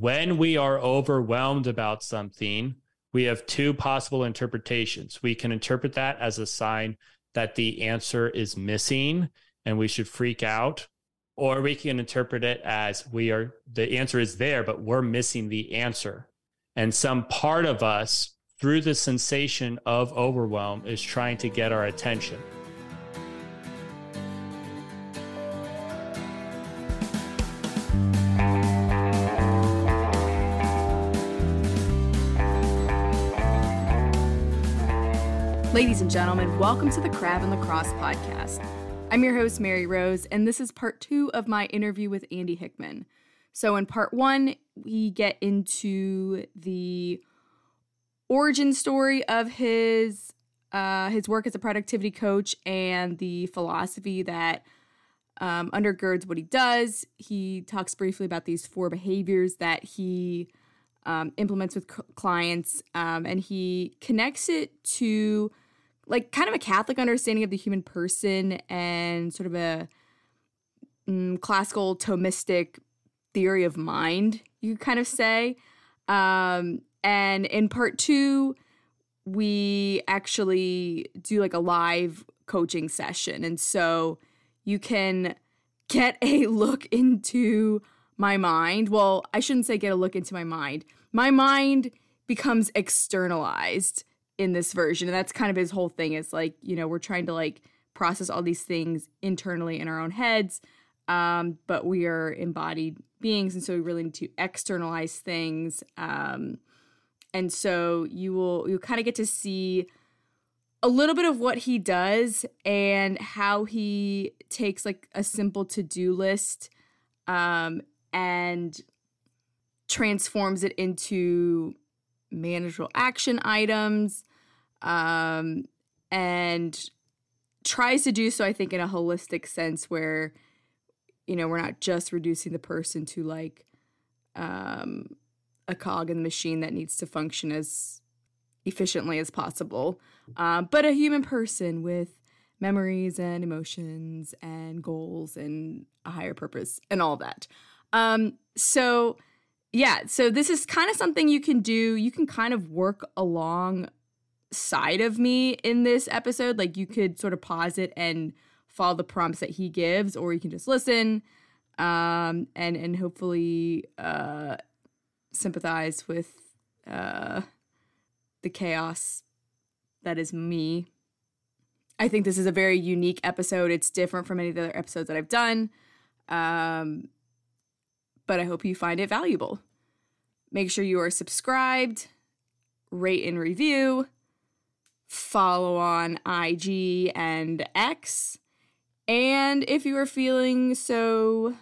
When we are overwhelmed about something, we have two possible interpretations. We can interpret that as a sign that the answer is missing and we should freak out, or we can interpret it as we are the answer is there, but we're missing the answer. And some part of us, through the sensation of overwhelm, is trying to get our attention. Ladies and gentlemen, welcome to the Crab and the Cross podcast. I'm your host, Mary Rose, and this is part two of my interview with Andy Hickman. So, in part one, we get into the origin story of his uh, his work as a productivity coach and the philosophy that um, undergirds what he does. He talks briefly about these four behaviors that he um, implements with c- clients, um, and he connects it to like kind of a Catholic understanding of the human person and sort of a mm, classical Thomistic theory of mind, you kind of say. Um, and in part two, we actually do like a live coaching session. And so you can get a look into my mind. Well, I shouldn't say get a look into my mind. My mind becomes externalized in this version. And that's kind of his whole thing is like, you know, we're trying to like process all these things internally in our own heads. Um, but we are embodied beings. And so we really need to externalize things. Um, and so you will, you kind of get to see a little bit of what he does and how he takes like a simple to-do list um, and transforms it into manageable action items um, and tries to do so i think in a holistic sense where you know we're not just reducing the person to like um, a cog in the machine that needs to function as efficiently as possible uh, but a human person with memories and emotions and goals and a higher purpose and all that. Um, so yeah so this is kind of something you can do. You can kind of work along side of me in this episode. Like you could sort of pause it and follow the prompts that he gives, or you can just listen um, and and hopefully uh, sympathize with uh, the chaos that is me. I think this is a very unique episode. It's different from any of the other episodes that I've done. Um, but I hope you find it valuable. Make sure you are subscribed, rate and review follow on IG and X. And if you are feeling so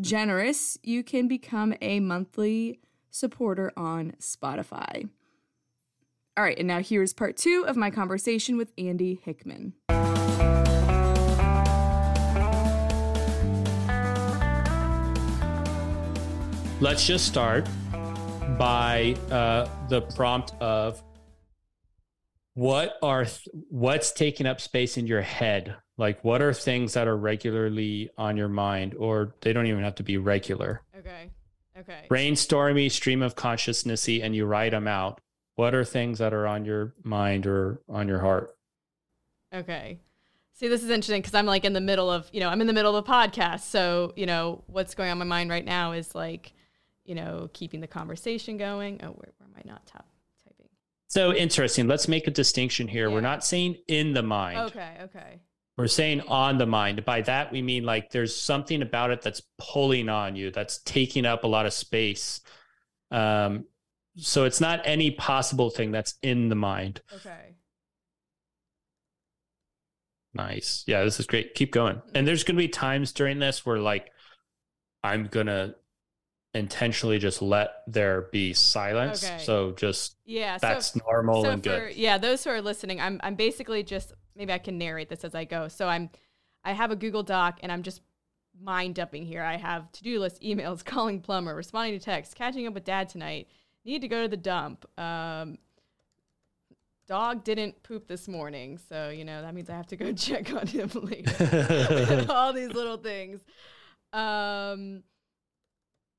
generous, you can become a monthly supporter on Spotify. All right, and now here's part two of my conversation with Andy Hickman. Let's just start by uh, the prompt of what are th- what's taking up space in your head? Like what are things that are regularly on your mind or they don't even have to be regular? Okay okay. Brainstormy stream of consciousnessy and you write them out. What are things that are on your mind or on your heart? Okay. See this is interesting because i'm like in the middle of you know i'm in the middle of a podcast so you know what's going on my mind right now is like you know keeping the conversation going. Oh where, where am i not top so interesting. Let's make a distinction here. Yeah. We're not saying in the mind. Okay, okay. We're saying on the mind. By that, we mean like there's something about it that's pulling on you, that's taking up a lot of space. Um, so it's not any possible thing that's in the mind. Okay. Nice. Yeah, this is great. Keep going. And there's going to be times during this where like I'm going to intentionally just let there be silence. Okay. So just yeah, that's so, normal so and for, good. Yeah, those who are listening, I'm I'm basically just maybe I can narrate this as I go. So I'm I have a Google Doc and I'm just mind dumping here. I have to do list, emails, calling plumber, responding to text, catching up with dad tonight. Need to go to the dump. Um, dog didn't poop this morning, so you know that means I have to go check on him later. All these little things. Um,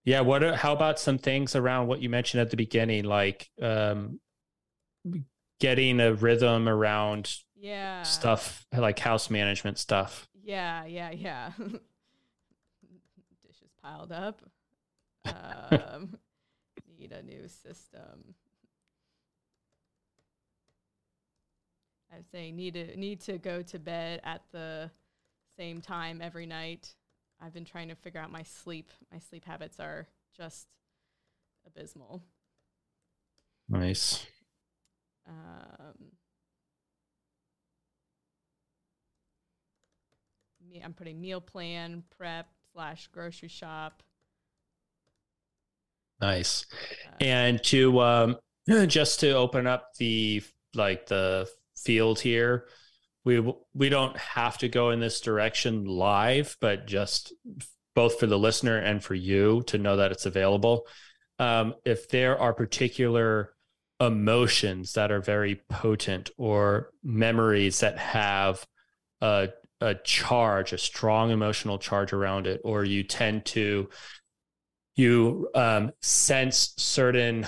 Yeah. What? Are, how about some things around what you mentioned at the beginning, like um, getting a rhythm around yeah stuff like house management stuff. Yeah, yeah, yeah. Dishes piled up. Um, need a new system. I'm saying need to need to go to bed at the same time every night. I've been trying to figure out my sleep. My sleep habits are just abysmal. Nice. Um, me, I'm putting meal plan, prep slash grocery shop. Nice. Uh, And to um, just to open up the like the field here, we we don't have to go in this direction live, but just both for the listener and for you to know that it's available. Um, if there are particular emotions that are very potent or memories that have a a charge, a strong emotional charge around it, or you tend to you um, sense certain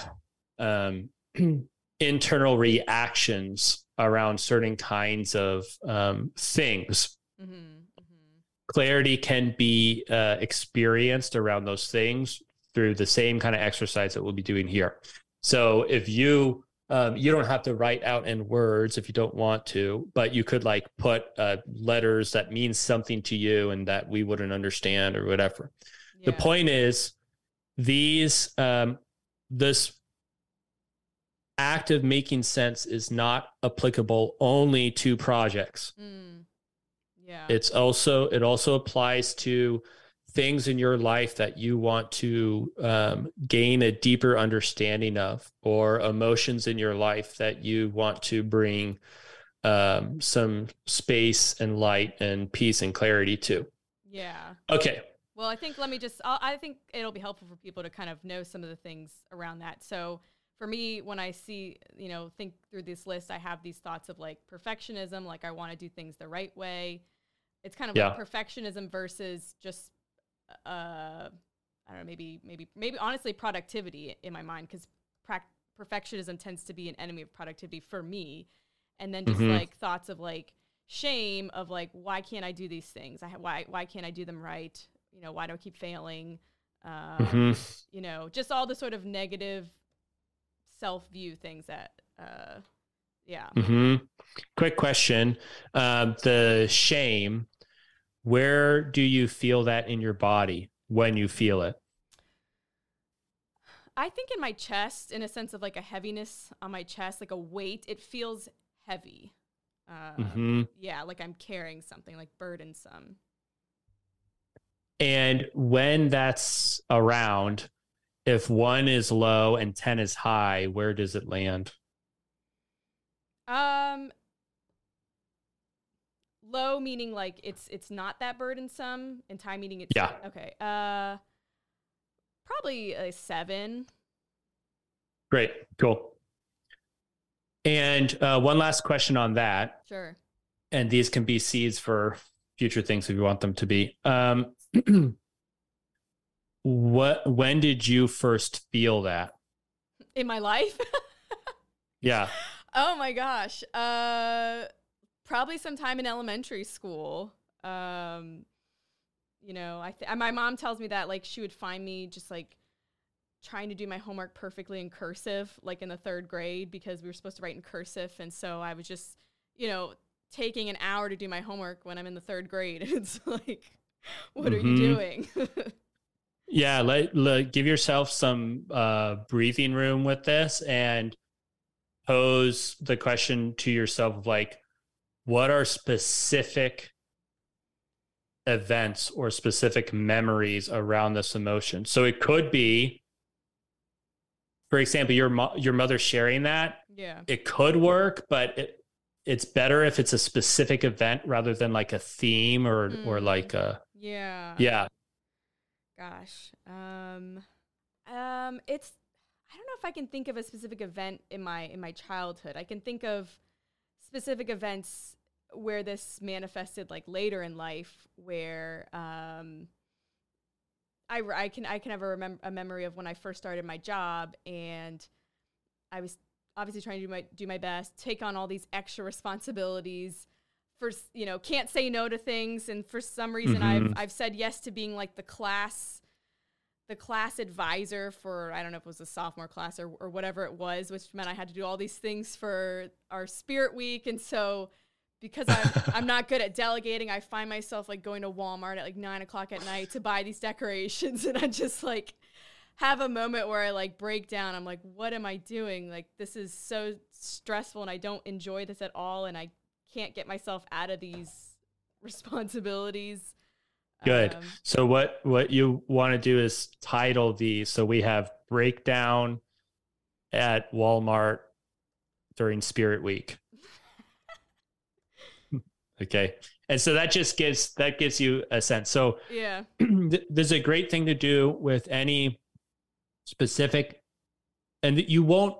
um, internal reactions around certain kinds of um, things. mhm, mhm. Clarity can be uh, experienced around those things through the same kind of exercise that we'll be doing here. So if you um, you don't have to write out in words if you don't want to, but you could like put uh, letters that mean something to you and that we wouldn't understand or whatever. The point is, these um, this act of making sense is not applicable only to projects. Mm. Yeah. It's also it also applies to things in your life that you want to um, gain a deeper understanding of, or emotions in your life that you want to bring um, some space and light and peace and clarity to. yeah. Okay. Well, I think let me just. I'll, I think it'll be helpful for people to kind of know some of the things around that. So for me, when I see, you know, think through this list, I have these thoughts of like perfectionism, like I want to do things the right way. It's kind of like perfectionism versus just, uh, I don't know, maybe, maybe, maybe honestly, productivity in my mind because prac- perfectionism tends to be an enemy of productivity for me. And then just Mhm. like thoughts of like shame of like why can't I do these things? I ha- why why can't I do them right? You know, why do I keep failing? Um, Mhm. You know, just all the sort of negative self view things that, uh, yeah. hmm Quick question: um, the shame. Where do you feel that in your body when you feel it? I think in my chest, in a sense of like a heaviness on my chest, like a weight, it feels heavy. Uh, hmm Yeah, like I'm carrying something like burdensome. And when that's around, if one is low and 10 is high, where does it land? Um, low meaning like it's it's not that burdensome, and time meaning it's Yeah. Okay. Uh, probably a seven. Great, cool. And uh, one last question on that, Sure. and these can be seeds for future things if you want them to be. Um, what? When did you first feel that? In my life. Yeah. oh my gosh. Uh, probably sometime in elementary school. Um, you know, I th- my mom tells me that like she would find me just like trying to do my homework perfectly in cursive, like in the third grade, because we were supposed to write in cursive, and so I was just, you know, taking an hour to do my homework when I'm in the third grade. It's like, what are you Mhm. doing? Yeah, let, let give yourself some uh, breathing room with this and pose the question to yourself of like, what are specific events or specific memories around this emotion? So it could be, for example, your mo- your mother sharing that. yeah. It could work, but it, it's better if it's a specific event rather than like a theme or or Mm. like a Yeah. yeah. Gosh. Um um it's I don't know if I can think of a specific event in my in my childhood. I can think of specific events where this manifested like later in life where um I, I can I can have a, remem- a memory of when I first started my job and I was obviously trying to do my do my best, take on all these extra responsibilities. For you know, can't say no to things, and for some reason, Mhm. I've I've said yes to being like the class, the class advisor for I don't know if it was a sophomore class or or whatever it was, which meant I had to do all these things for our spirit week, and so because I'm, I'm not good at delegating, I find myself like going to Walmart at like nine o'clock at night to buy these decorations, and I just like have a moment where I like break down. I'm like, what am I doing? Like, this is so stressful, and I don't enjoy this at all, and I can't get myself out of these responsibilities. Good. Um, So what what you want to do is title these. So we have breakdown at Walmart during Spirit Week. okay. And so that just gives that gives you a sense. So yeah. there's a great thing to do with any specific and you won't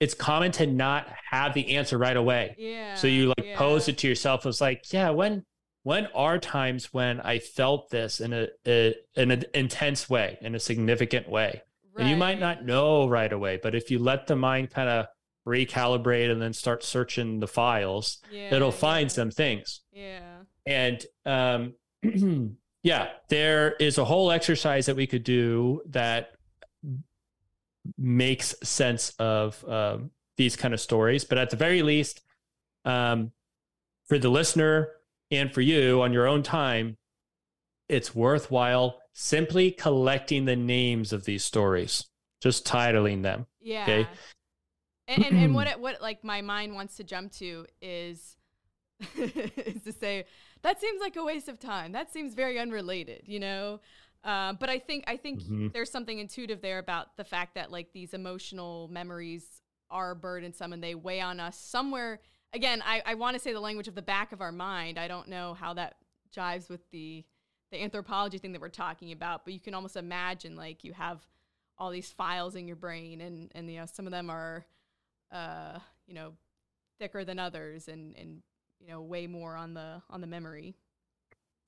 it's common to not have the answer right away. Yeah. So you like yeah. pose it to yourself It's like, yeah, when when are times when I felt this in a, a in an intense way, in a significant way? And you might not know right away, but if you let the mind kind of recalibrate and then start searching the files, Yeah, it'll find yeah, some things. Yeah. And um yeah, there is a whole exercise that we could do that makes sense of um, these kind of stories. But at the very least, um, for the listener and for you on your own time, it's worthwhile simply collecting the names of these stories, just titling them. Yeah. Okay. And, and and what it, what like my mind wants to jump to is is to say that seems like a waste of time. That seems very unrelated, you know. Uh, but I think I think Mhm. there's something intuitive there about the fact that like these emotional memories are burdensome and they weigh on us somewhere. Again, I, I want to say the language of the back of our mind. I don't know how that jives with the the anthropology thing that we're talking about, but you can almost imagine like you have all these files in your brain and and you know some of them are uh you know thicker than others and and you know way more on the on the memory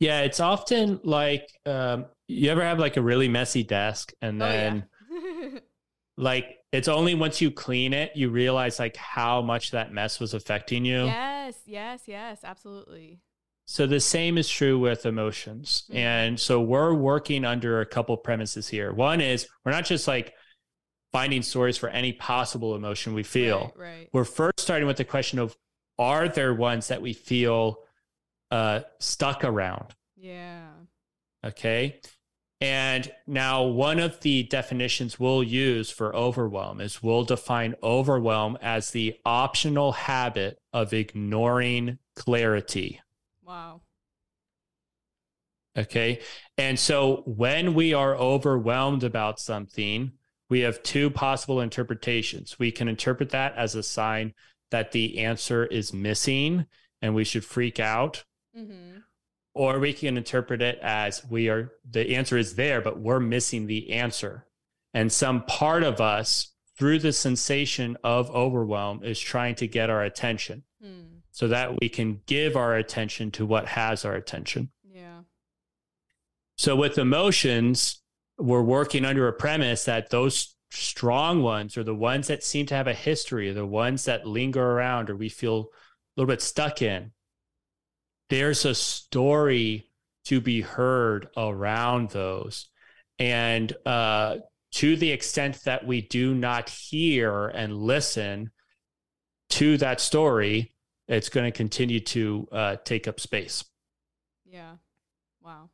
Yeah, it's often like um, you ever have like a really messy desk and then oh yeah like it's only once you clean it you realize like how much that mess was affecting you. yes yes yes absolutely So the same is true with emotions. Mhm. And so we're working under a couple premises here. One is we're not just like finding stories for any possible emotion we feel. right, right. We're first starting with the question of are there ones that we feel uh, stuck around? yeah Okay. And now, one of the definitions we'll use for overwhelm is we'll define overwhelm as the optional habit of ignoring clarity. wow Okay. And so when we are overwhelmed about something, we have two possible interpretations. We can interpret that as a sign that the answer is missing and we should freak out, mm-hmm. or we can interpret it as we are, the answer is there, but we're missing the answer. And some part of us, through the sensation of overwhelm, is trying to get our attention hmm. so that we can give our attention to what has our attention. yeah So with emotions, we're working under a premise that those strong ones are the ones that seem to have a history, the ones that linger around or we feel a little bit stuck in. There's a story to be heard around those. And uh, to the extent that we do not hear and listen to that story, it's going to continue to uh, take up space. yeah wow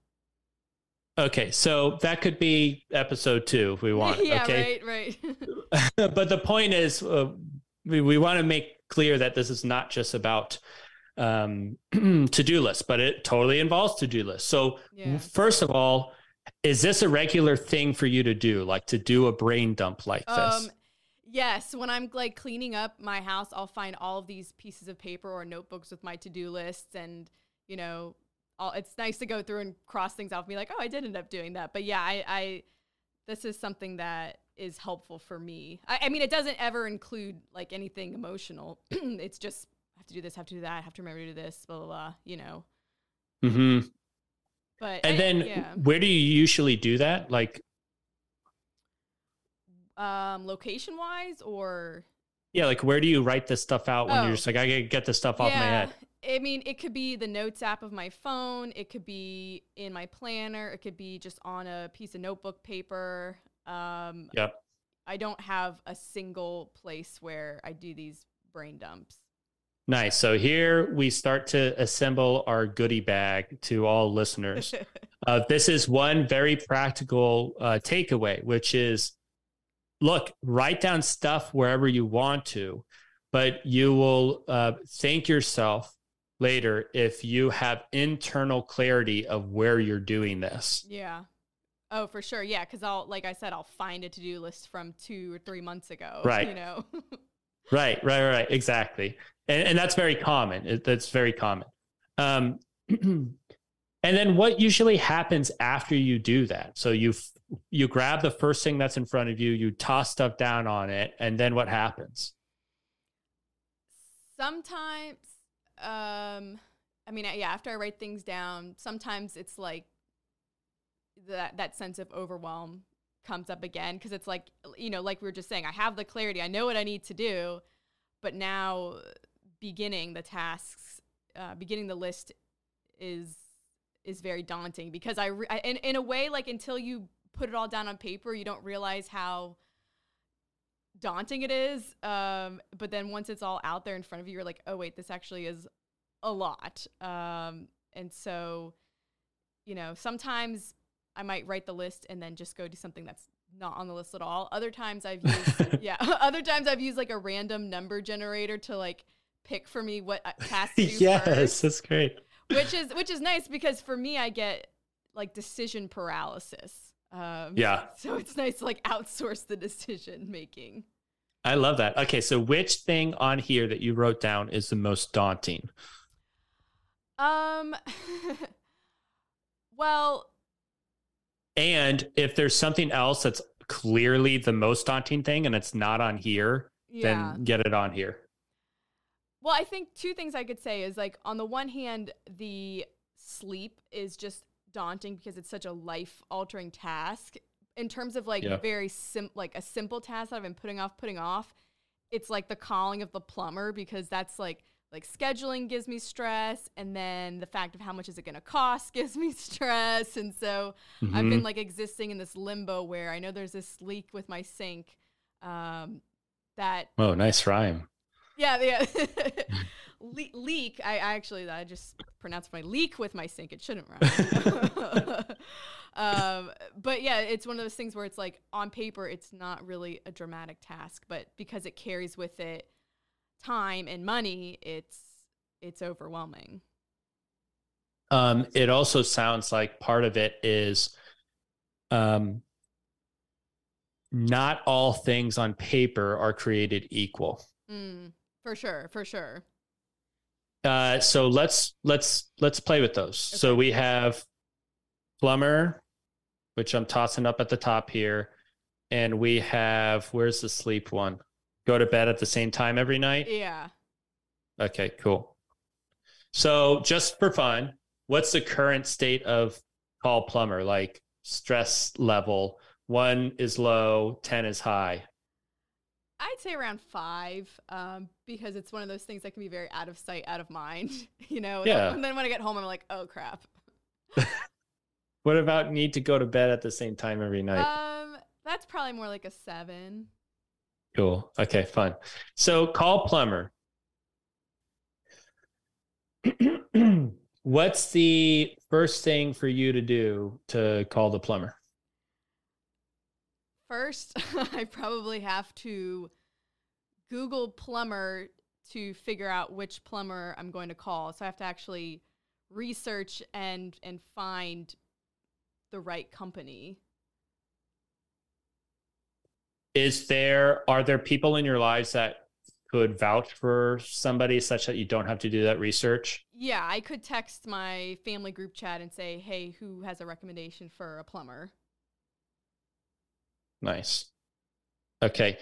Okay, so that could be episode two if we want. yeah okay, right right but the point is, uh, we, we want to make clear that this is not just about um, to do list, but it totally involves to do lists. So, yeah first of all, is this a regular thing for you to do, like to do a brain dump like this? Um, yes, when I'm like cleaning up my house, I'll find all of these pieces of paper or notebooks with my to-do lists, and you know, all, it's nice to go through and cross things off and be like, oh, I did end up doing that. But yeah, I, I this is something that is helpful for me. I, I mean, it doesn't ever include like anything emotional. it's just have to do this, have to do that, I have to remember to do this, blah blah blah. You know. hmm But And I- then yeah. where do you usually do that? Like, um location wise or yeah, like where do you write this stuff out when Oh. you're just like, I gotta get this stuff off my head? I mean, it could be the notes app of my phone. It could be in my planner. It could be just on a piece of notebook paper. Um, Yep. I don't have a single place where I do these brain dumps. Nice. So here we start to assemble our goodie bag to all listeners. Uh, this is one very practical uh, takeaway, which is look, write down stuff wherever you want to, but you will uh, thank yourself later if you have internal clarity of where you're doing this. yeah. Oh, for sure. Yeah, because I'll, like I said, I'll find a to-do list from two or three months ago. Right. You know. Right, right, right. Exactly. And, and that's very common. It, that's very common. Um, and then what usually happens after you do that? So you you grab the first thing that's in front of you, you toss stuff down on it, and then what happens? sometimes um i mean yeah after i write things down sometimes it's like that that sense of overwhelm comes up again because it's like you know like we were just saying i have the clarity i know what i need to do but now beginning the tasks uh, beginning the list is is very daunting because i, re- I in, in a way like until you put it all down on paper you don't realize how daunting it is. Um, but then once it's all out there in front of you, you're like, oh wait, this actually is a lot. Um, and so, you know, sometimes I might write the list and then just go do something that's not on the list at all. Other times I've used, yeah, other times I've used like a random number generator to like pick for me what tasks to do yes, first, that's great. which is which is nice because for me I get like decision paralysis. Um, Yeah. So it's nice to like outsource the decision making. I love that. Okay, so which thing on here that you wrote down is the most daunting? Um. well, And if there's something else that's clearly the most daunting thing and it's not on here, yeah. then get it on here. Well, I think two things I could say is like on the one hand, the sleep is just daunting because it's such a life altering task. In terms of like Yeah. very sim like a simple task that I've been putting off, putting off, it's like the calling of the plumber because that's like like scheduling gives me stress and then the fact of how much is it going to cost gives me stress and so I've Mhm. been like existing in this limbo where I know there's this leak with my sink um, that Oh, nice rhyme. yeah yeah Le- leak I, I actually I just pronounced my leak with my sink it shouldn't rhyme um, but yeah it's one of those things where it's like on paper it's not really a dramatic task but because it carries with it time and money it's it's overwhelming Um, it also sounds like part of it is um, not all things on paper are created equal. mm, for sure for sure Uh, so let's let's let's play with those. So we have plumber, which I'm tossing up at the top here, and we have where's the sleep one? Go to bed at the same time every night. yeah Okay, cool. So just for fun, what's the current state of call plumber? Like stress level? One is low, ten is high. I'd say around five, um, because it's one of those things that can be very out of sight, out of mind. You know. Yeah. And then when I get home, I'm like, oh crap. What about need to go to bed at the same time every night? Um, that's probably more like a seven. Cool. Okay, fine. So call plumber. What's the first thing for you to do to call the plumber? First, I probably have to Google plumber to figure out which plumber I'm going to call. So I have to actually research and and find the right company. Is there are there people in your lives that could vouch for somebody such that you don't have to do that research? Yeah, I could text my family group chat and say, "Hey, who has a recommendation for a plumber?" Nice. Okay.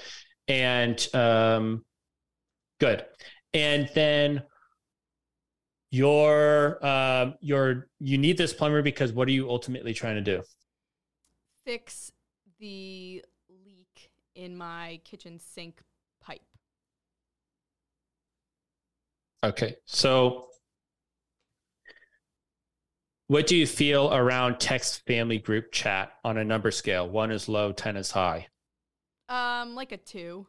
And um good. And then your um your you need this plumber because what are you ultimately trying to do? Fix the in my kitchen sink pipe. Okay. So what do you feel around text family group chat on a number scale? One is low, 10 is high. Um, like a two.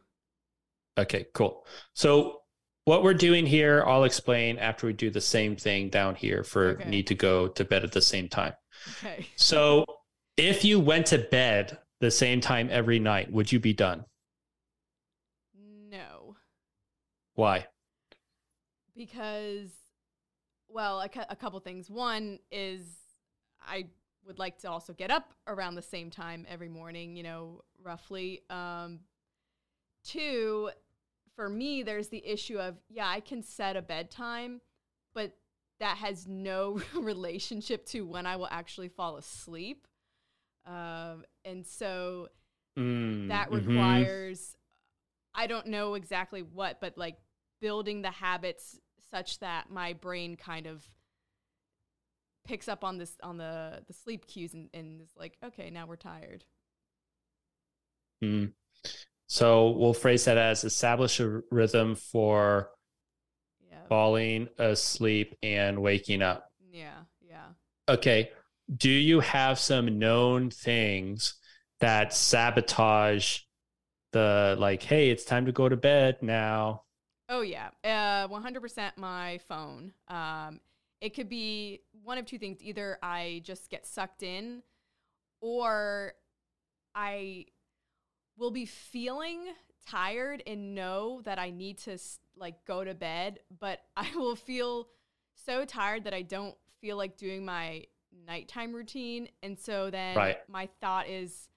Okay, cool. So what we're doing here, I'll explain after we do the same thing down here for Okay. need to go to bed at the same time. Okay. So if you went to bed the same time every night, would you be done? No, Why? because, well, a, a couple things. One is I would like to also get up around the same time every morning, you know, roughly. Um, two, for me, there's the issue of, yeah, I can set a bedtime, but that has no relationship to when I will actually fall asleep. Um, and so Mm, that mhm. requires i don't know exactly what but like building the habits such that my brain kind of picks up on this on the the sleep cues and, and is like okay now we're tired Mm. So we'll phrase that as establish a rhythm for yeah falling asleep and waking up. yeah yeah Okay. Do you have some known things that sabotage the like, hey, it's time to go to bed now? Oh yeah, uh, 100% my phone. Um, it could be one of two things: either I just get sucked in, or I will be feeling tired and know that I need to like go to bed, but I will feel so tired that I don't feel like doing my nighttime routine, and so then Right. my thought is,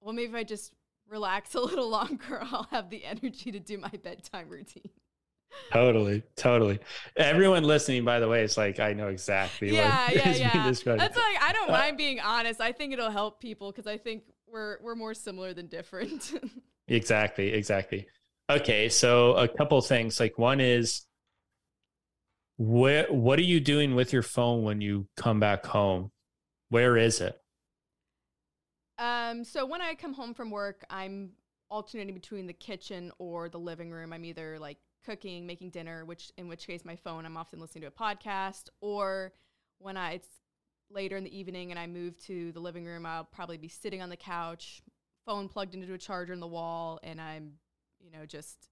well, maybe if I just relax a little longer, I'll have the energy to do my bedtime routine. Totally, totally. Everyone listening, by the way, it's like, I know exactly yeah, what yeah, yeah. described. That's like I don't Uh, mind being honest. I think it'll help people because I think we're we're more similar than different. Exactly, exactly. Okay, so a couple things. Like one is where what are you doing with your phone when you come back home? Where is it? um, so when I come home from work, I'm alternating between the kitchen or the living room. I'm either like cooking, making dinner, which in which case my phone, I'm often listening to a podcast, or when I it's later in the evening and I move to the living room, I'll probably be sitting on the couch, phone plugged into a charger in the wall, and I'm, you know, just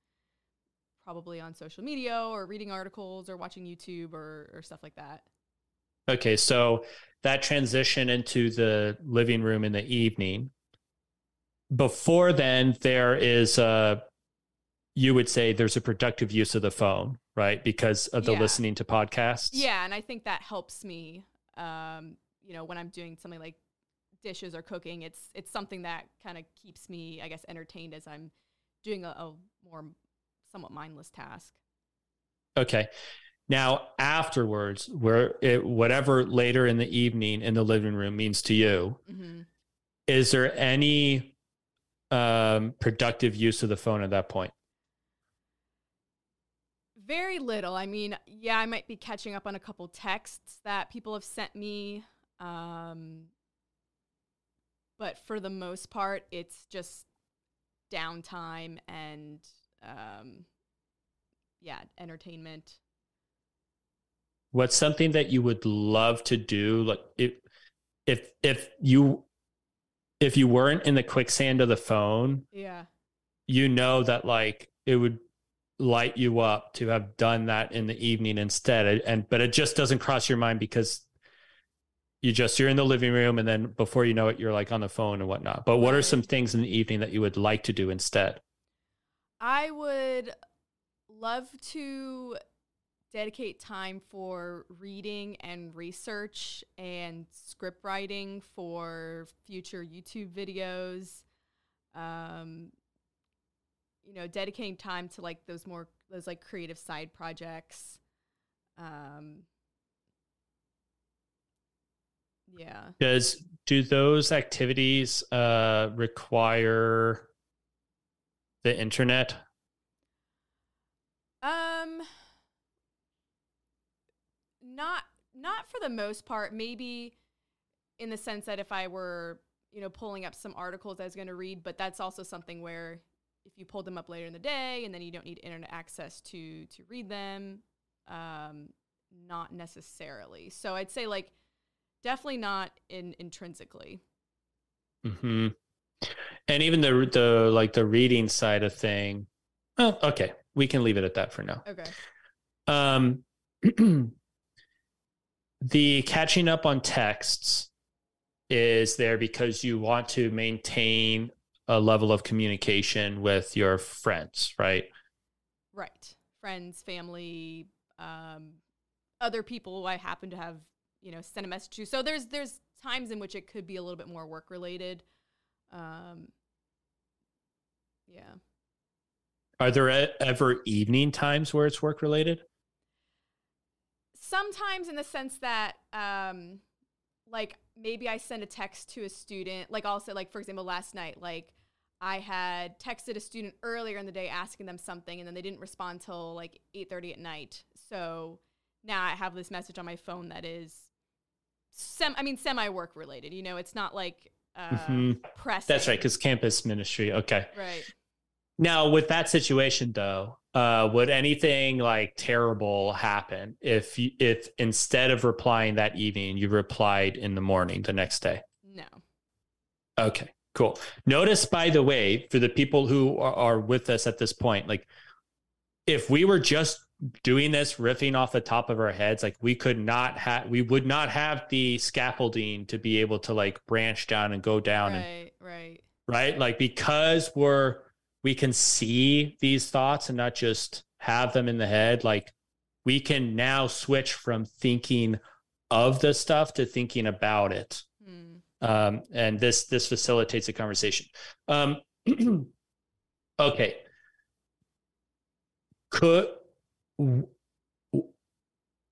probably on social media or reading articles or watching YouTube or, or stuff like that. Okay, so that transition into the living room in the evening. Before then, there is a, you would say there's a productive use of the phone, right? Because of the Yeah. listening to podcasts. Yeah, and I think that helps me. Um, you know, when I'm doing something like dishes or cooking, it's it's something that kind of keeps me, I guess, entertained as I'm doing a, a more somewhat mindless task. Okay. Now, afterwards, where it, whatever later in the evening in the living room means to you, hmm is there any um, productive use of the phone at that point? Very little. I mean, yeah, I might be catching up on a couple texts that people have sent me. Um, but for the most part, it's just downtime and, um, yeah, entertainment. What's something that you would love to do? Like if if if you if you weren't in the quicksand of the phone, Yeah. you know that like it would light you up to have done that in the evening instead and but it just doesn't cross your mind because you just you're in the living room and then before you know it you're like on the phone and whatnot but what are some things in the evening that you would like to do instead I would love to dedicate time for reading and research and script writing for future YouTube videos. Um, you know, dedicating time to like those more those like creative side projects. Um, yeah. does do those activities uh require the internet Um not not for the most part. Maybe in the sense that if I were, you know, pulling up some articles I was going to read, but that's also something where if you pulled them up later in the day and then you don't need internet access to to read them, um, not necessarily. So I'd say like definitely not in intrinsically. Hmm. And even the the like the reading side of thing. Oh, okay. We can leave it at that for now. Okay. Um, the catching up on texts is there because you want to maintain a level of communication with your friends, right? Right. Friends, family, um, other people I happen to have, you know, sent a message to. So there's there's times in which it could be a little bit more work related. Um, yeah. Are there ever evening times where it's work related? Sometimes in the sense that um like maybe I send a text to a student, like I'll say like for example last night, like I had texted a student earlier in the day asking them something and then they didn't respond till like 8:30 at night. So now I have this message on my phone that is sem I mean semi work related. You know, it's not like uh Mhm. pressing. That's right, because campus ministry. Okay. Right. Now, with that situation, though, uh, would anything like terrible happen if you, if instead of replying that evening, you replied in the morning the next day? No. Okay, cool. Notice, by the way, for the people who are, are with us at this point, like if we were just doing this riffing off the top of our heads, like we could not have, we would not have the scaffolding to be able to like branch down and go down and Right, right. right? Like because we're we can see these thoughts and not just have them in the head, like we can now switch from thinking of the stuff to thinking about it. Hmm. Um, and this this facilitates a conversation. Um, okay. Could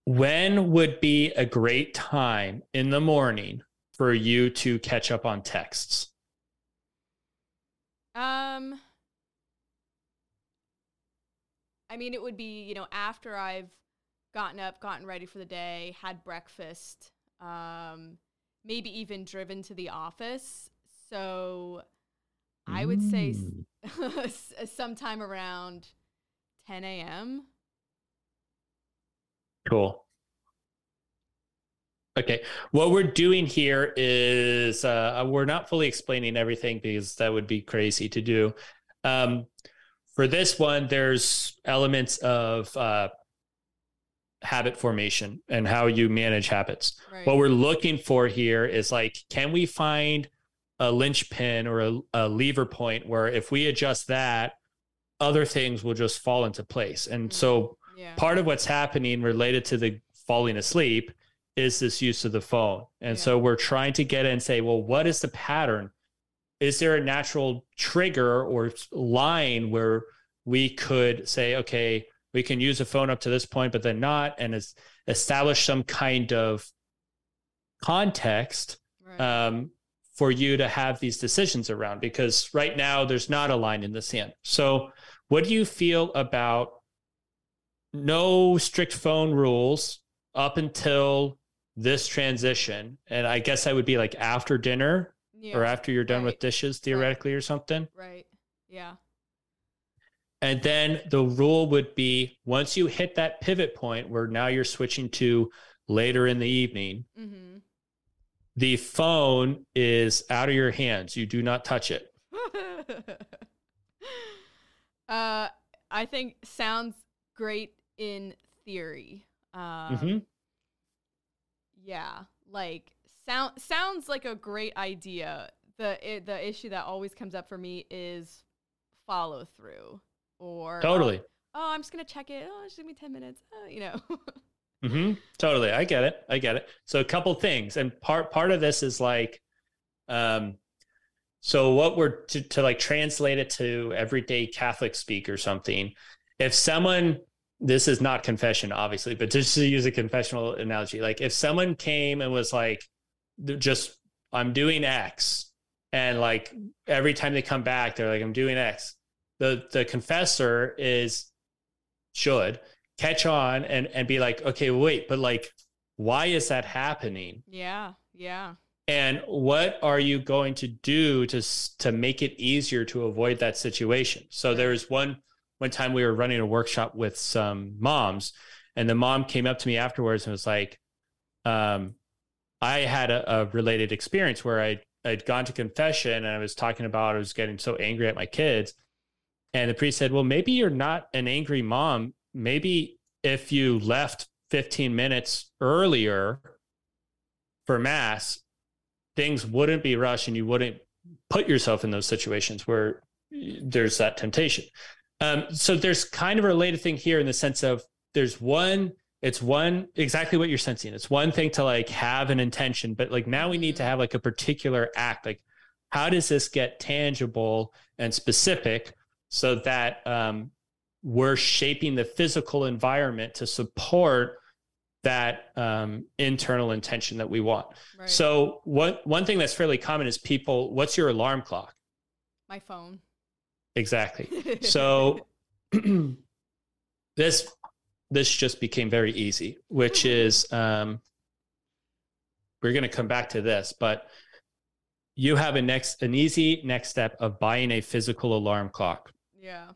when would be a great time in the morning for you to catch up on texts? Um I mean it would be, you know, after I've gotten up, gotten ready for the day, had breakfast, um maybe even driven to the office. So I would say s- sometime around 10 a.m. Cool. Okay. What we're doing here is uh, we're not fully explaining everything because that would be crazy to do. Um, for this one, there's elements of uh, habit formation and how you manage habits. Right. What we're looking for here is like, can we find a linchpin or a, a lever point where if we adjust that, other things will just fall into place? And so yeah. part of what's happening related to the falling asleep is this use of the phone. And Yeah. so we're trying to get in and say, well, what is the pattern? Is there a natural trigger or line where we could say, okay, we can use a phone up to this point, but then not, and es- establish some kind of context right. um, for you to have these decisions around because right now there's not a line in the sand. So, what do you feel about no strict phone rules up until this transition? And I guess that would be like after dinner yeah. or after you're done with dishes, theoretically, or something. right. Yeah. And then the rule would be once you hit that pivot point where now you're switching to later in the evening, Mhm. the phone is out of your hands. You do not touch it. uh, I think sounds great in theory. Um, hmm Yeah, like sound sounds like a great idea. The i the issue that always comes up for me is follow through or Totally. Oh, I'm just gonna check it. Oh, it's gonna be ten minutes. Oh, you know. hmm Totally. I get it. I get it. So a couple things, and part part of this is like, um, so what we're to, to like translate it to everyday Catholic speak or something. If someone, this is not confession, obviously, but just to use a confessional analogy, like if someone came and was like, just I'm doing X, and like every time they come back, they're like, I'm doing X. The the confessor is should catch on and and be like, okay, wait, but like why is that happening? Yeah. Yeah. And what are you going to do to to make it easier to avoid that situation? So there's one one time we were running a workshop with some moms, and the mom came up to me afterwards and was like, um, I had a, a related experience where I I'd gone to confession and I was talking about I was getting so angry at my kids. And the priest said, Well, maybe you're not an angry mom. Maybe if you left 15 minutes earlier for mass, things wouldn't be rushed and you wouldn't put yourself in those situations where there's that temptation. Um, so there's kind of a related thing here in the sense of there's one it's one exactly what you're sensing. It's one thing to like have an intention but like now we need to have like a particular act. Like how does this get tangible and specific so that um, we're shaping the physical environment to support that um, internal intention that we want? Right. so what one thing that's fairly common is people what's your alarm clock? My phone exactly so this this just became very easy, which mm-hmm. is um, we're going to come back to this, but you have a next an easy next step of buying a physical alarm clock. Yeah.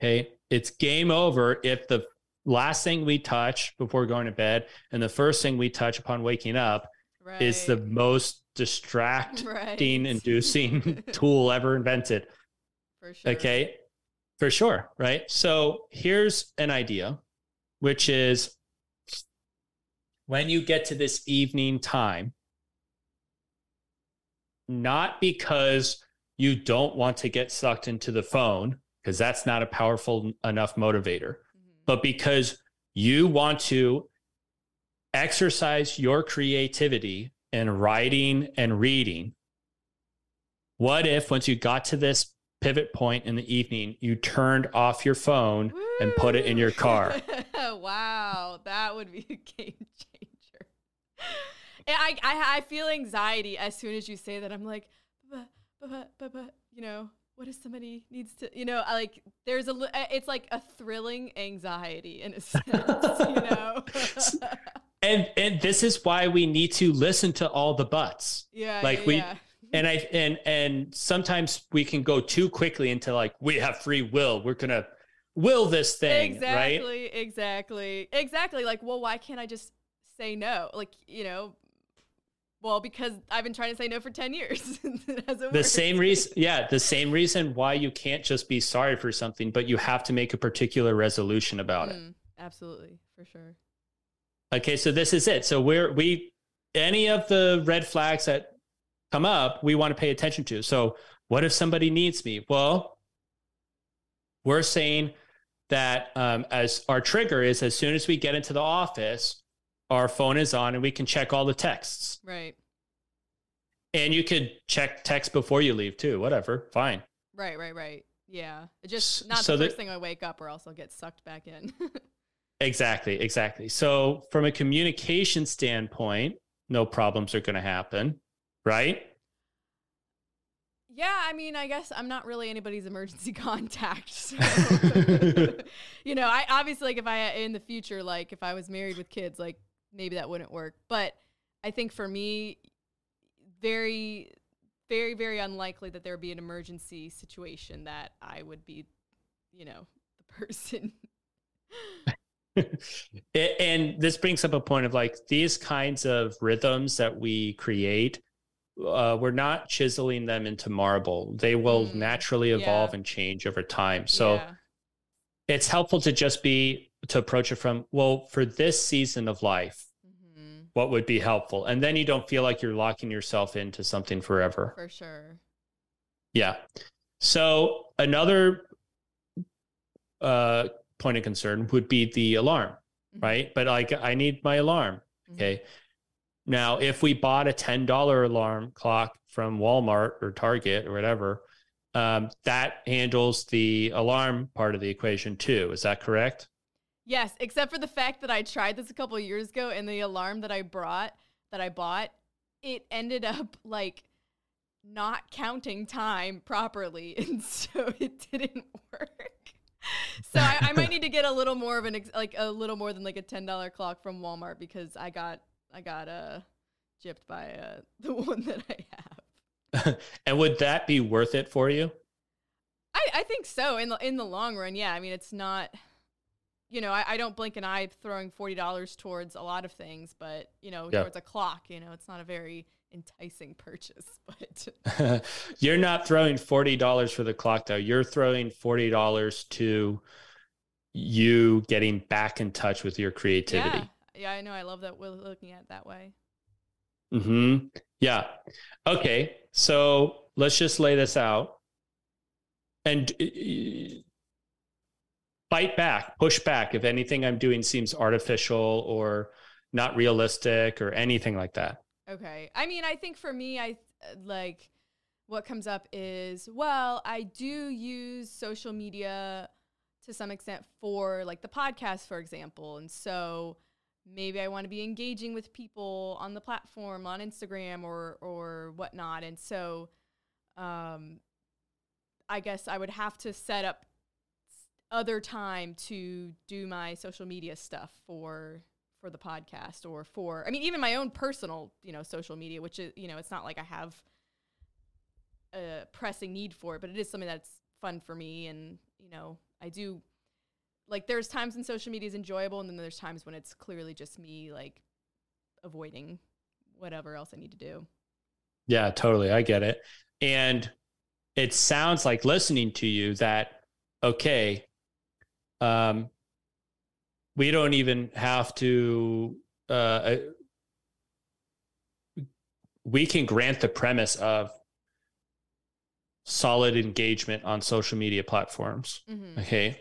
Okay, it's game over if the last thing we touch before going to bed and the first thing we touch upon waking up right. is the most distracting right. inducing tool ever invented. For sure. Okay. For sure. Right. So here's an idea which is when you get to this evening time, not because you don't want to get sucked into the phone, because that's not a powerful enough motivator, mm-hmm. but because you want to exercise your creativity in writing and reading. What if, once you got to this pivot point in the evening, you turned off your phone Woo! and put it in your car. wow, that would be a game changer. And I, I, I feel anxiety as soon as you say that. I'm like, but, but, but, but, you know, what if somebody needs to, you know, like there's a, it's like a thrilling anxiety in a sense, you know. and and this is why we need to listen to all the buts. Yeah, like yeah, we. Yeah and I and and sometimes we can go too quickly into like we have free will. We're gonna will this thing, exactly, right? Exactly, exactly. Like, well, why can't I just say no? Like, you know, well, because I've been trying to say no for 10 years. the worked. same reason, yeah, the same reason why you can't just be sorry for something, but you have to make a particular resolution about mm, it. Absolutely, for sure. Okay, so this is it. So we're we any of the red flags that come up, we want to pay attention to. So, what if somebody needs me? Well, we're saying that um, as our trigger is as soon as we get into the office, our phone is on and we can check all the texts. Right. And you could check text before you leave too, whatever, fine. Right, right, right. Yeah. Just not so the first that, thing I wake up or else I'll get sucked back in. exactly, exactly. So, from a communication standpoint, no problems are going to happen right? Yeah, I mean, I guess I'm not really anybody's emergency contact. So. you know, I obviously like if I in the future, like if I was married with kids, like maybe that wouldn't work. But I think for me, very, very, very unlikely that there would be an emergency situation that I would be, you know, the person. and this brings up a point of like these kinds of rhythms that we create uh, we're not chiseling them into marble. They will mm, naturally evolve yeah. and change over time. So yeah. it's helpful to just be to approach it from well, for this season of life, mm-hmm. what would be helpful, and then you don't feel like you're locking yourself into something forever. For sure. Yeah. So another uh, point of concern would be the alarm, mm-hmm. right? But like, I need my alarm. Mm-hmm. Okay. Now, if we bought a $10 alarm clock from Walmart or Target or whatever, um, that handles the alarm part of the equation too. Is that correct? Yes, except for the fact that I tried this a couple years ago and the alarm that I brought, that I bought, it ended up like not counting time properly. And so it didn't work. so I, I, might need to get a little more of an ex- like a little more than like a ten dollar clock from Walmart because I got I got uh gypped by uh the one that I have. and would that be worth it for you? I, I think so in the in the long run. Yeah, I mean it's not. You know, I, I don't blink an eye throwing forty dollars towards a lot of things, but you know, yeah. towards a clock, you know, it's not a very enticing purchase. But you're not throwing forty dollars for the clock, though. You're throwing forty dollars to you getting back in touch with your creativity. Yeah, yeah, I know. I love that we're looking at it that way. Hmm. Yeah. Okay. So let's just lay this out and uh, fight back, push back if anything I'm doing seems artificial or not realistic or anything like that. Okay. I mean, I think for me, I like what comes up is well, I do use social media to some extent for like the podcast, for example. And so maybe I want to be engaging with people on the platform on Instagram or or whatnot. And so um I guess I would have to set up other time to do my social media stuff for for the podcast or for I mean even my own personal, you know, social media, which is, you know, it's not like I have a pressing need for it, but it is something that's fun for me and, you know, I do like there's times when social media is enjoyable and then there's times when it's clearly just me like avoiding whatever else I need to do. Yeah, totally. I get it. And it sounds like listening to you that okay um we don't even have to uh, uh we can grant the premise of solid engagement on social media platforms mm-hmm. okay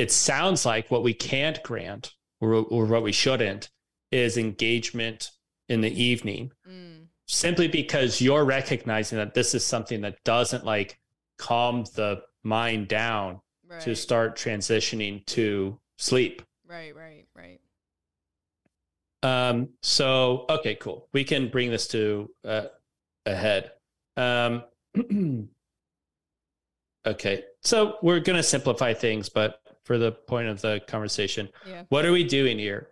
it sounds like what we can't grant or, or what we shouldn't is engagement in the evening mm simply because you're recognizing that this is something that doesn't like calm the mind down right. to start transitioning to sleep. Right, right, right. Um, so, okay, cool. We can bring this to uh, a head. Um, okay, so we're going to simplify things, but for the point of the conversation, yeah. what are we doing here?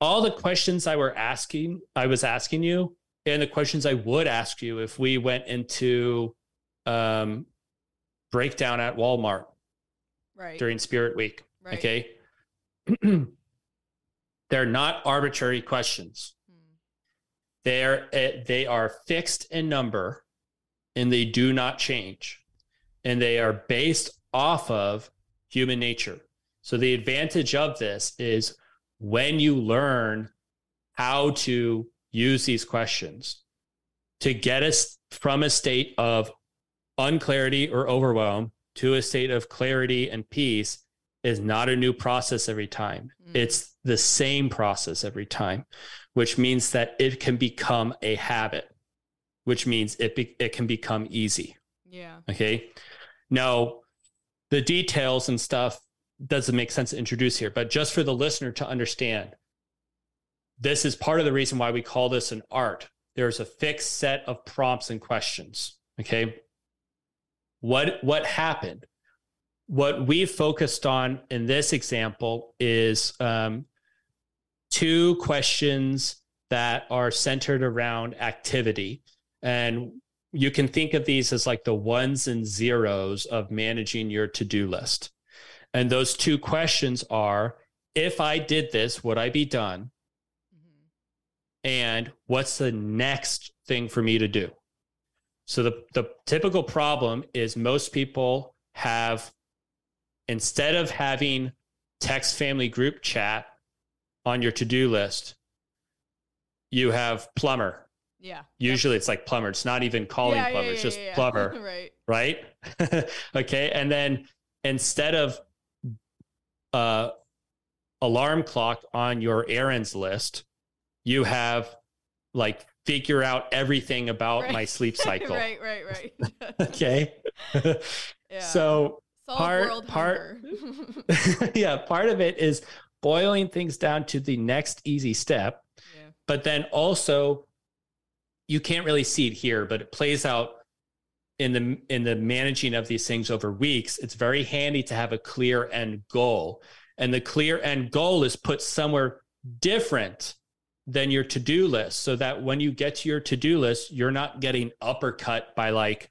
All the questions I were asking, I was asking you and the questions I would ask you if we went into um, breakdown at Walmart right. during Spirit Week. Right. Okay. They're not arbitrary questions. Hmm. They're eh, they are fixed in number and they do not change. And they are based off of human nature. So the advantage of this is when you learn how to use these questions to get us from a state of unclarity or overwhelm to a state of clarity and peace is not a new process every time. Mm. It's the same process every time, which means that it can become a habit, which means it be, it can become easy. Yeah. Okay. Now, the details and stuff doesn't make sense to introduce here, but just for the listener to understand, this is part of the reason why we call this an art. There's a fixed set of prompts and questions. Okay. What what happened? What we focused on in this example is um, two questions that are centered around activity. And you can think of these as like the ones and zeros of managing your to do list. And those two questions are if I did this, would I be done? Mm-hmm. and what's the next thing for me to do? So the, the typical problem is most people have instead of having text family group chat on your to-do list, you have plumber. Yeah. Usually yep. it's like plumber. It's not even calling yeah, plumber. Yeah, yeah, it's just plumber. right. Right. okay. And then instead of uh alarm clock on your errands list, you have like figure out everything about right. my sleep cycle. right, right, right. okay. yeah. So Solve part part yeah, part of it is boiling things down to the next easy step. Yeah. But then also you can't really see it here, but it plays out in the in the managing of these things over weeks, it's very handy to have a clear end goal. And the clear end goal is put somewhere different than your to-do list so that when you get to your to-do list, you're not getting uppercut by like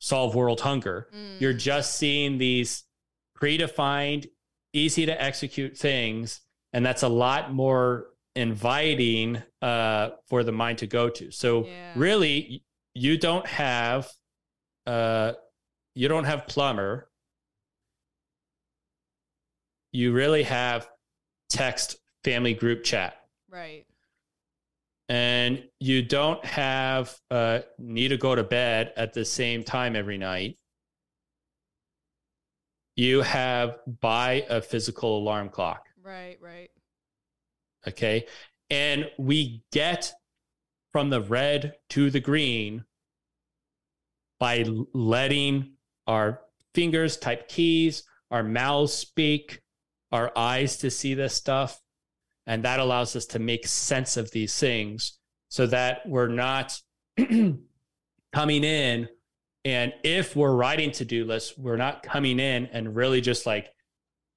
solve world hunger. Mm. You're just seeing these predefined, easy to execute things. And that's a lot more inviting uh, for the mind to go to. So yeah. really, you don't have uh, you don't have plumber. You really have text family group chat. Right. And you don't have uh, need to go to bed at the same time every night. You have buy a physical alarm clock. Right, right. Okay. And we get from the red to the green by letting our fingers type keys, our mouths speak, our eyes to see this stuff. And that allows us to make sense of these things so that we're not coming in. And if we're writing to do lists, we're not coming in and really just like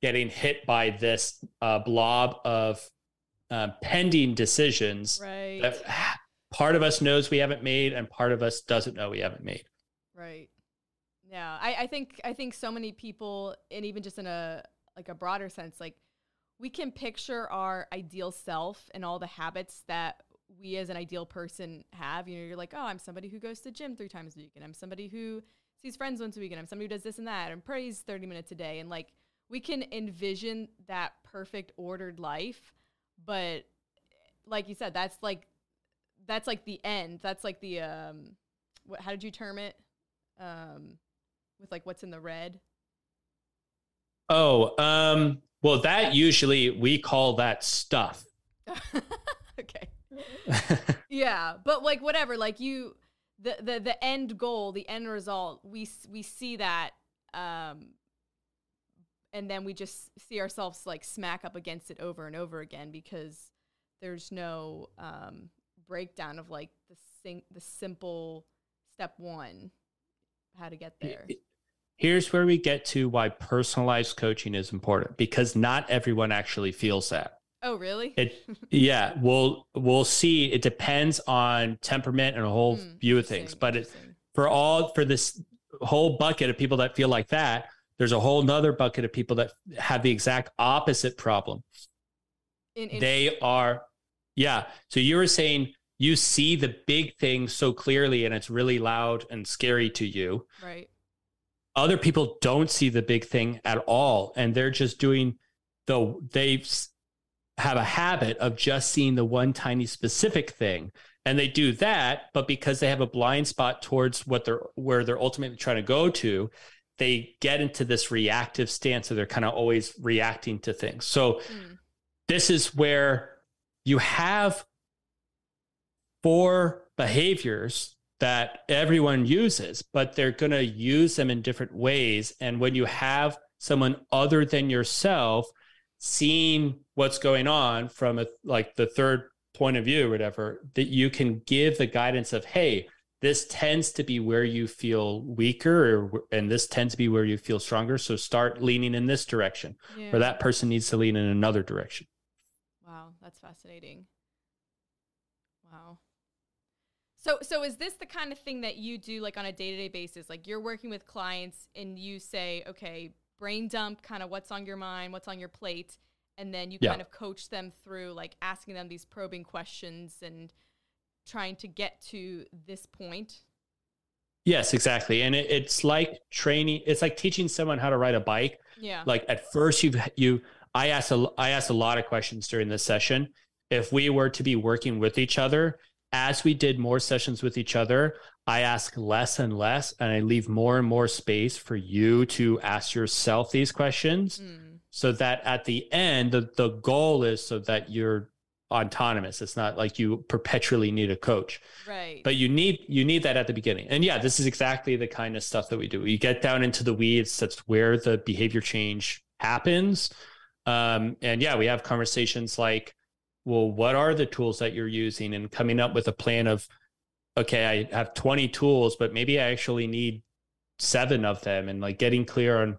getting hit by this uh, blob of uh, pending decisions right. that part of us knows we haven't made and part of us doesn't know we haven't made. Right. Yeah. I, I think I think so many people and even just in a like a broader sense, like we can picture our ideal self and all the habits that we as an ideal person have. You know, you're like, oh, I'm somebody who goes to gym three times a week, and I'm somebody who sees friends once a week, and I'm somebody who does this and that, and prays 30 minutes a day. And like we can envision that perfect ordered life, but like you said, that's like that's like the end. That's like the um what how did you term it? um, with like what's in the red? Oh, um, well, that usually we call that stuff. okay. yeah, but like whatever, like you, the the the end goal, the end result, we we see that, um, and then we just see ourselves like smack up against it over and over again because there's no um breakdown of like the sing the simple step one how to get there. Here's where we get to why personalized coaching is important because not everyone actually feels that. Oh, really? It, yeah, we'll we'll see. It depends on temperament and a whole mm, view of things. But it, for all for this whole bucket of people that feel like that, there's a whole nother bucket of people that have the exact opposite problem. In, in, they are, yeah. So you were saying you see the big thing so clearly and it's really loud and scary to you. Right. Other people don't see the big thing at all and they're just doing the they have a habit of just seeing the one tiny specific thing and they do that but because they have a blind spot towards what they're where they're ultimately trying to go to they get into this reactive stance so they're kind of always reacting to things so mm. this is where you have four behaviors that everyone uses, but they're going to use them in different ways. And when you have someone other than yourself seeing what's going on from a, like the third point of view or whatever, that you can give the guidance of, hey, this tends to be where you feel weaker or, and this tends to be where you feel stronger. So start leaning in this direction, yeah. or that person needs to lean in another direction. Wow, that's fascinating. Wow. So so is this the kind of thing that you do like on a day-to-day basis? Like you're working with clients and you say, "Okay, brain dump kind of what's on your mind, what's on your plate." And then you yeah. kind of coach them through like asking them these probing questions and trying to get to this point. Yes, exactly. And it, it's like training, it's like teaching someone how to ride a bike. Yeah. Like at first you've you I asked a I asked a lot of questions during this session. If we were to be working with each other, as we did more sessions with each other, I ask less and less, and I leave more and more space for you to ask yourself these questions mm. so that at the end, the, the goal is so that you're autonomous. It's not like you perpetually need a coach. Right. But you need you need that at the beginning. And yeah, this is exactly the kind of stuff that we do. You get down into the weeds, that's where the behavior change happens. Um, and yeah, we have conversations like well, what are the tools that you're using and coming up with a plan of okay, I have 20 tools, but maybe I actually need seven of them and like getting clear on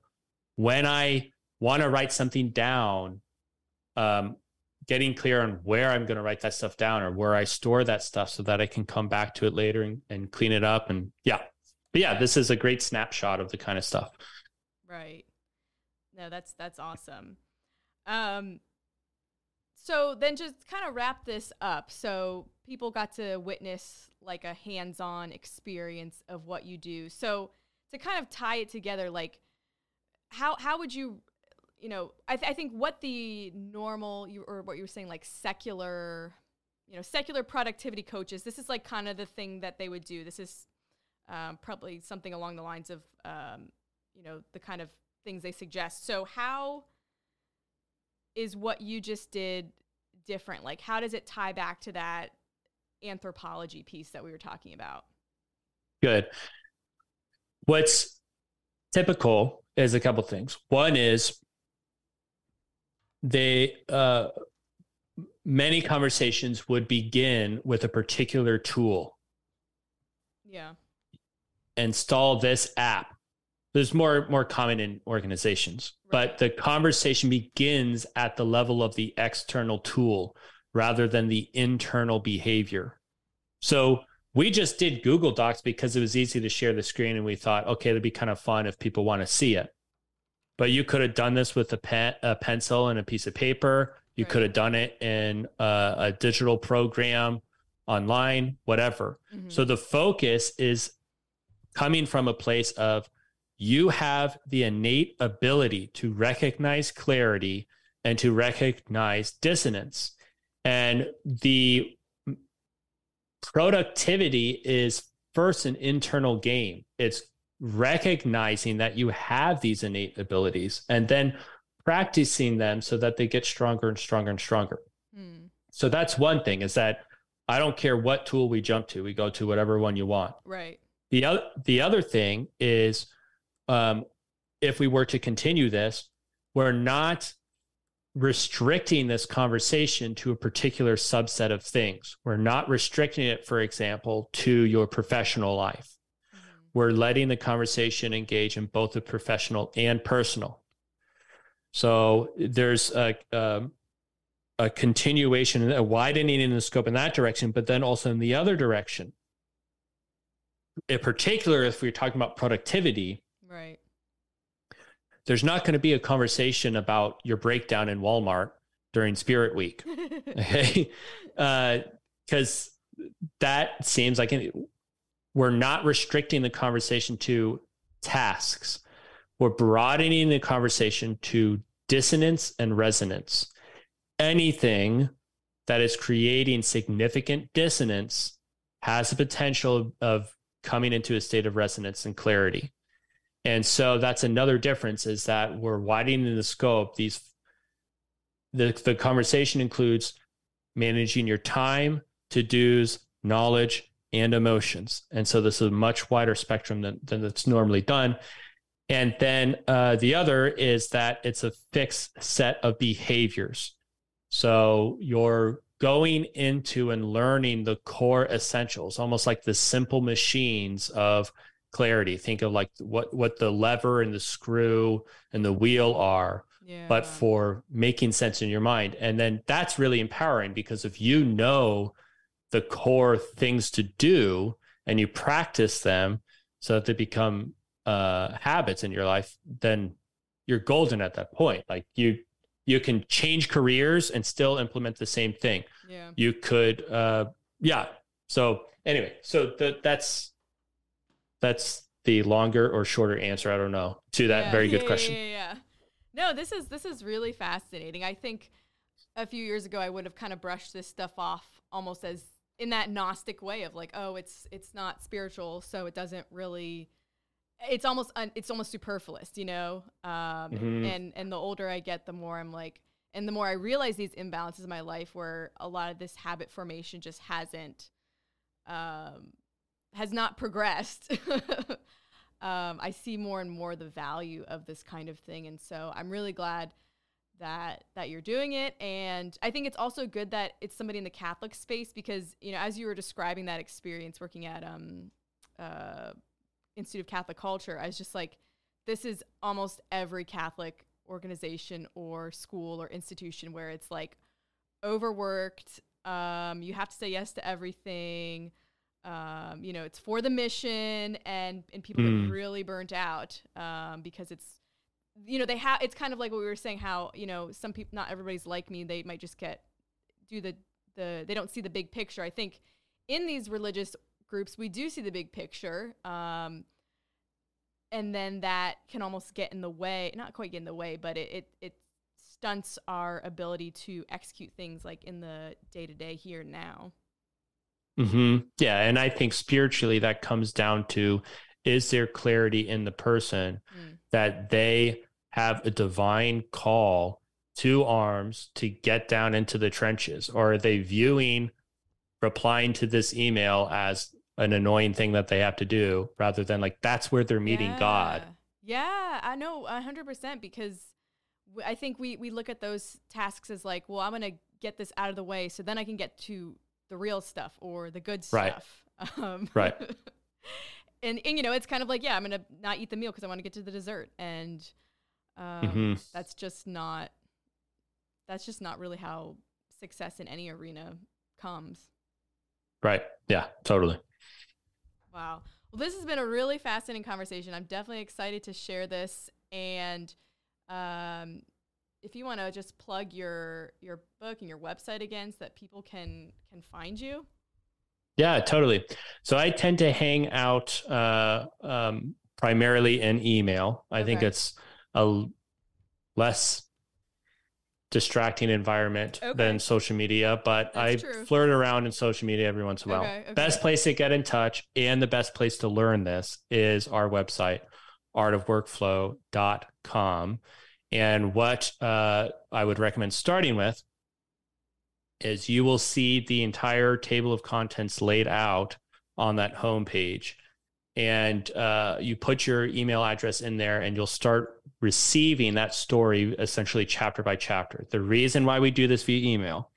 when I want to write something down, um, getting clear on where I'm going to write that stuff down or where I store that stuff so that I can come back to it later and, and clean it up. And yeah, but yeah, this is a great snapshot of the kind of stuff. Right. No, that's that's awesome. Um, so then just kind of wrap this up. So people got to witness like a hands-on experience of what you do. So to kind of tie it together, like how how would you you know, I, th- I think what the normal you or what you were saying, like secular, you know, secular productivity coaches. This is like kind of the thing that they would do. This is um, probably something along the lines of, um, you know, the kind of things they suggest. So how is what you just did different? Like, how does it tie back to that anthropology piece that we were talking about? Good. What's typical is a couple things. One is they uh, many conversations would begin with a particular tool. Yeah. Install this app. There's more more common in organizations, right. but the conversation begins at the level of the external tool rather than the internal behavior. So we just did Google Docs because it was easy to share the screen and we thought, okay, it'd be kind of fun if people want to see it. But you could have done this with a pen, a pencil and a piece of paper. You right. could have done it in a, a digital program, online, whatever. Mm-hmm. So the focus is coming from a place of you have the innate ability to recognize clarity and to recognize dissonance. And the productivity is first an internal game. It's recognizing that you have these innate abilities and then practicing them so that they get stronger and stronger and stronger. Mm. So that's one thing is that I don't care what tool we jump to, we go to whatever one you want. Right. The other the other thing is um, if we were to continue this, we're not restricting this conversation to a particular subset of things. We're not restricting it, for example, to your professional life we're letting the conversation engage in both the professional and personal. So there's a, a, a continuation, a widening in the scope in that direction, but then also in the other direction. In particular, if we're talking about productivity, right? There's not going to be a conversation about your breakdown in Walmart during Spirit Week, okay? Because uh, that seems like an, we're not restricting the conversation to tasks. We're broadening the conversation to dissonance and resonance. Anything that is creating significant dissonance has the potential of coming into a state of resonance and clarity. And so that's another difference is that we're widening the scope. These the, the conversation includes managing your time, to-dos, knowledge, and emotions. And so this is a much wider spectrum than, than that's normally done. And then uh, the other is that it's a fixed set of behaviors. So you're going into and learning the core essentials, almost like the simple machines of clarity. Think of like what what the lever and the screw and the wheel are, yeah. but for making sense in your mind. And then that's really empowering because if you know the core things to do and you practice them so that they become uh, habits in your life, then you're golden at that point. Like you, you can change careers and still implement the same thing. Yeah. You could, uh, yeah. So anyway, so the, that's that's the longer or shorter answer. I don't know to that yeah, very good yeah, question. Yeah, yeah, No, this is this is really fascinating. I think a few years ago I would have kind of brushed this stuff off almost as in that gnostic way of like oh it's it's not spiritual so it doesn't really it's almost un, it's almost superfluous you know um, mm-hmm. and and the older i get the more i'm like and the more i realize these imbalances in my life where a lot of this habit formation just hasn't um, has not progressed um, i see more and more the value of this kind of thing and so i'm really glad that that you're doing it and i think it's also good that it's somebody in the catholic space because you know as you were describing that experience working at um uh institute of catholic culture i was just like this is almost every catholic organization or school or institution where it's like overworked um you have to say yes to everything um, you know, it's for the mission, and and people mm. get really burnt out um, because it's you know they have it's kind of like what we were saying how you know some people not everybody's like me they might just get do the the they don't see the big picture i think in these religious groups we do see the big picture um and then that can almost get in the way not quite get in the way but it it, it stunts our ability to execute things like in the day to day here now mm-hmm. yeah and i think spiritually that comes down to is there clarity in the person mm. that they have a divine call to arms to get down into the trenches? Or are they viewing replying to this email as an annoying thing that they have to do rather than like that's where they're meeting yeah. God? Yeah, I know 100% because I think we, we look at those tasks as like, well, I'm going to get this out of the way so then I can get to the real stuff or the good stuff. Right. Um, right. and, and you know, it's kind of like, yeah, I'm gonna not eat the meal because I want to get to the dessert, and um, mm-hmm. that's just not that's just not really how success in any arena comes. Right. Yeah. Totally. Wow. Well, this has been a really fascinating conversation. I'm definitely excited to share this, and um, if you want to just plug your your book and your website again so that people can can find you yeah, totally. So I tend to hang out uh, um, primarily in email. I okay. think it's a less distracting environment okay. than social media, but That's I true. flirt around in social media every once in a while. Okay. Best place to get in touch and the best place to learn this is our website, artofworkflow.com. And what uh, I would recommend starting with is you will see the entire table of contents laid out on that home page and uh, you put your email address in there and you'll start receiving that story essentially chapter by chapter. The reason why we do this via email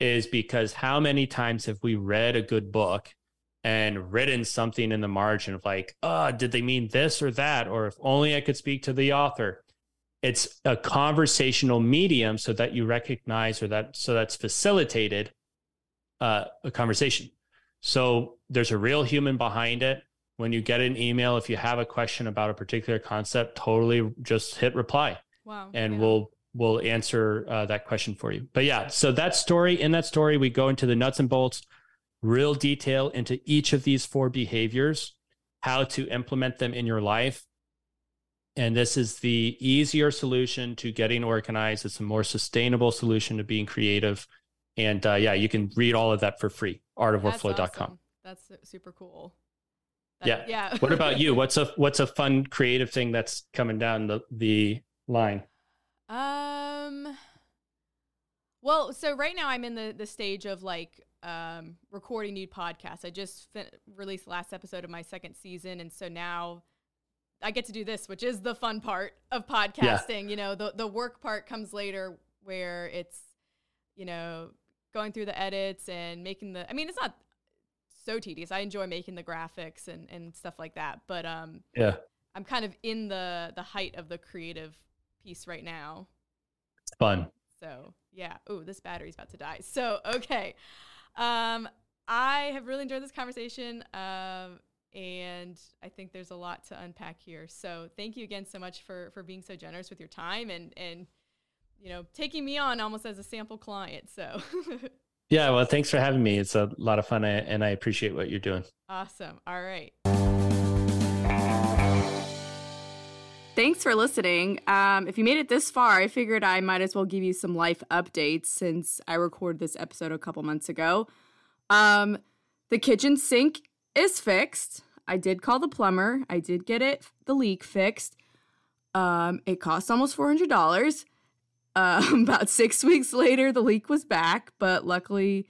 is because how many times have we read a good book and written something in the margin of like oh did they mean this or that? Or if only i could speak to the author it's a conversational medium so that you recognize or that so that's facilitated uh, a conversation. So there's a real human behind it. When you get an email if you have a question about a particular concept totally just hit reply. Wow and yeah. we'll we'll answer uh, that question for you. But yeah so that story in that story we go into the nuts and bolts real detail into each of these four behaviors how to implement them in your life and this is the easier solution to getting organized. It's a more sustainable solution to being creative. And uh, yeah, you can read all of that for free. Artofworkflow.com. That's, awesome. that's super cool. Yeah. Yeah. what about you? What's a what's a fun creative thing that's coming down the the line? Um well, so right now I'm in the the stage of like um recording new podcasts. I just fin- released the last episode of my second season and so now I get to do this, which is the fun part of podcasting. Yeah. You know, the the work part comes later where it's, you know, going through the edits and making the I mean, it's not so tedious. I enjoy making the graphics and, and stuff like that. But um yeah. I'm kind of in the the height of the creative piece right now. It's fun. So yeah. Oh, this battery's about to die. So okay. Um I have really enjoyed this conversation. Um and I think there's a lot to unpack here. So thank you again so much for for being so generous with your time and and you know taking me on almost as a sample client. So yeah, well, thanks for having me. It's a lot of fun, and I appreciate what you're doing. Awesome. All right. Thanks for listening. Um, if you made it this far, I figured I might as well give you some life updates since I recorded this episode a couple months ago. Um, the kitchen sink is fixed. I did call the plumber. I did get it the leak fixed. Um, it cost almost four hundred dollars. Um, about six weeks later, the leak was back, but luckily,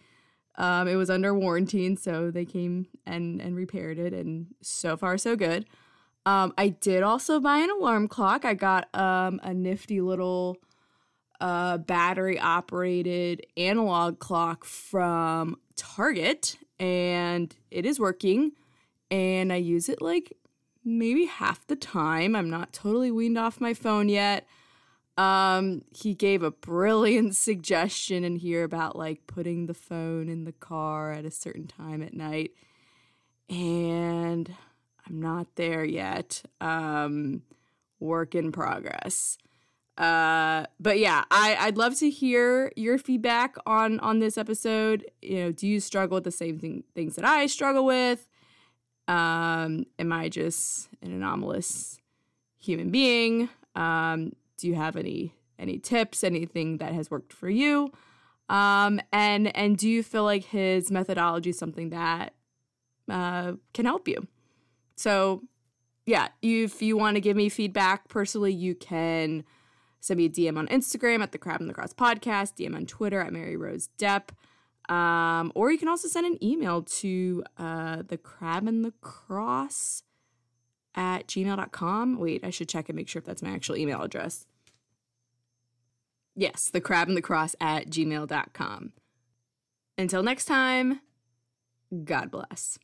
um, it was under warranty, and so they came and and repaired it. And so far, so good. Um, I did also buy an alarm clock. I got um, a nifty little a battery operated analog clock from Target and it is working. And I use it like maybe half the time. I'm not totally weaned off my phone yet. Um, he gave a brilliant suggestion in here about like putting the phone in the car at a certain time at night. And I'm not there yet. Um, work in progress. Uh, but yeah, I, I'd love to hear your feedback on on this episode. You know, do you struggle with the same thing, things that I struggle with? Um, am I just an anomalous human being? Um, do you have any any tips, anything that has worked for you? Um, and and do you feel like his methodology is something that uh, can help you? So, yeah, if you want to give me feedback personally, you can send me a DM on Instagram at the Crab and the Cross Podcast, DM on Twitter at Mary Rose Depp. Um, or you can also send an email to uh, the crab and the cross at gmail.com. Wait, I should check and make sure if that's my actual email address. Yes, the crab and the cross at gmail.com. Until next time, God bless.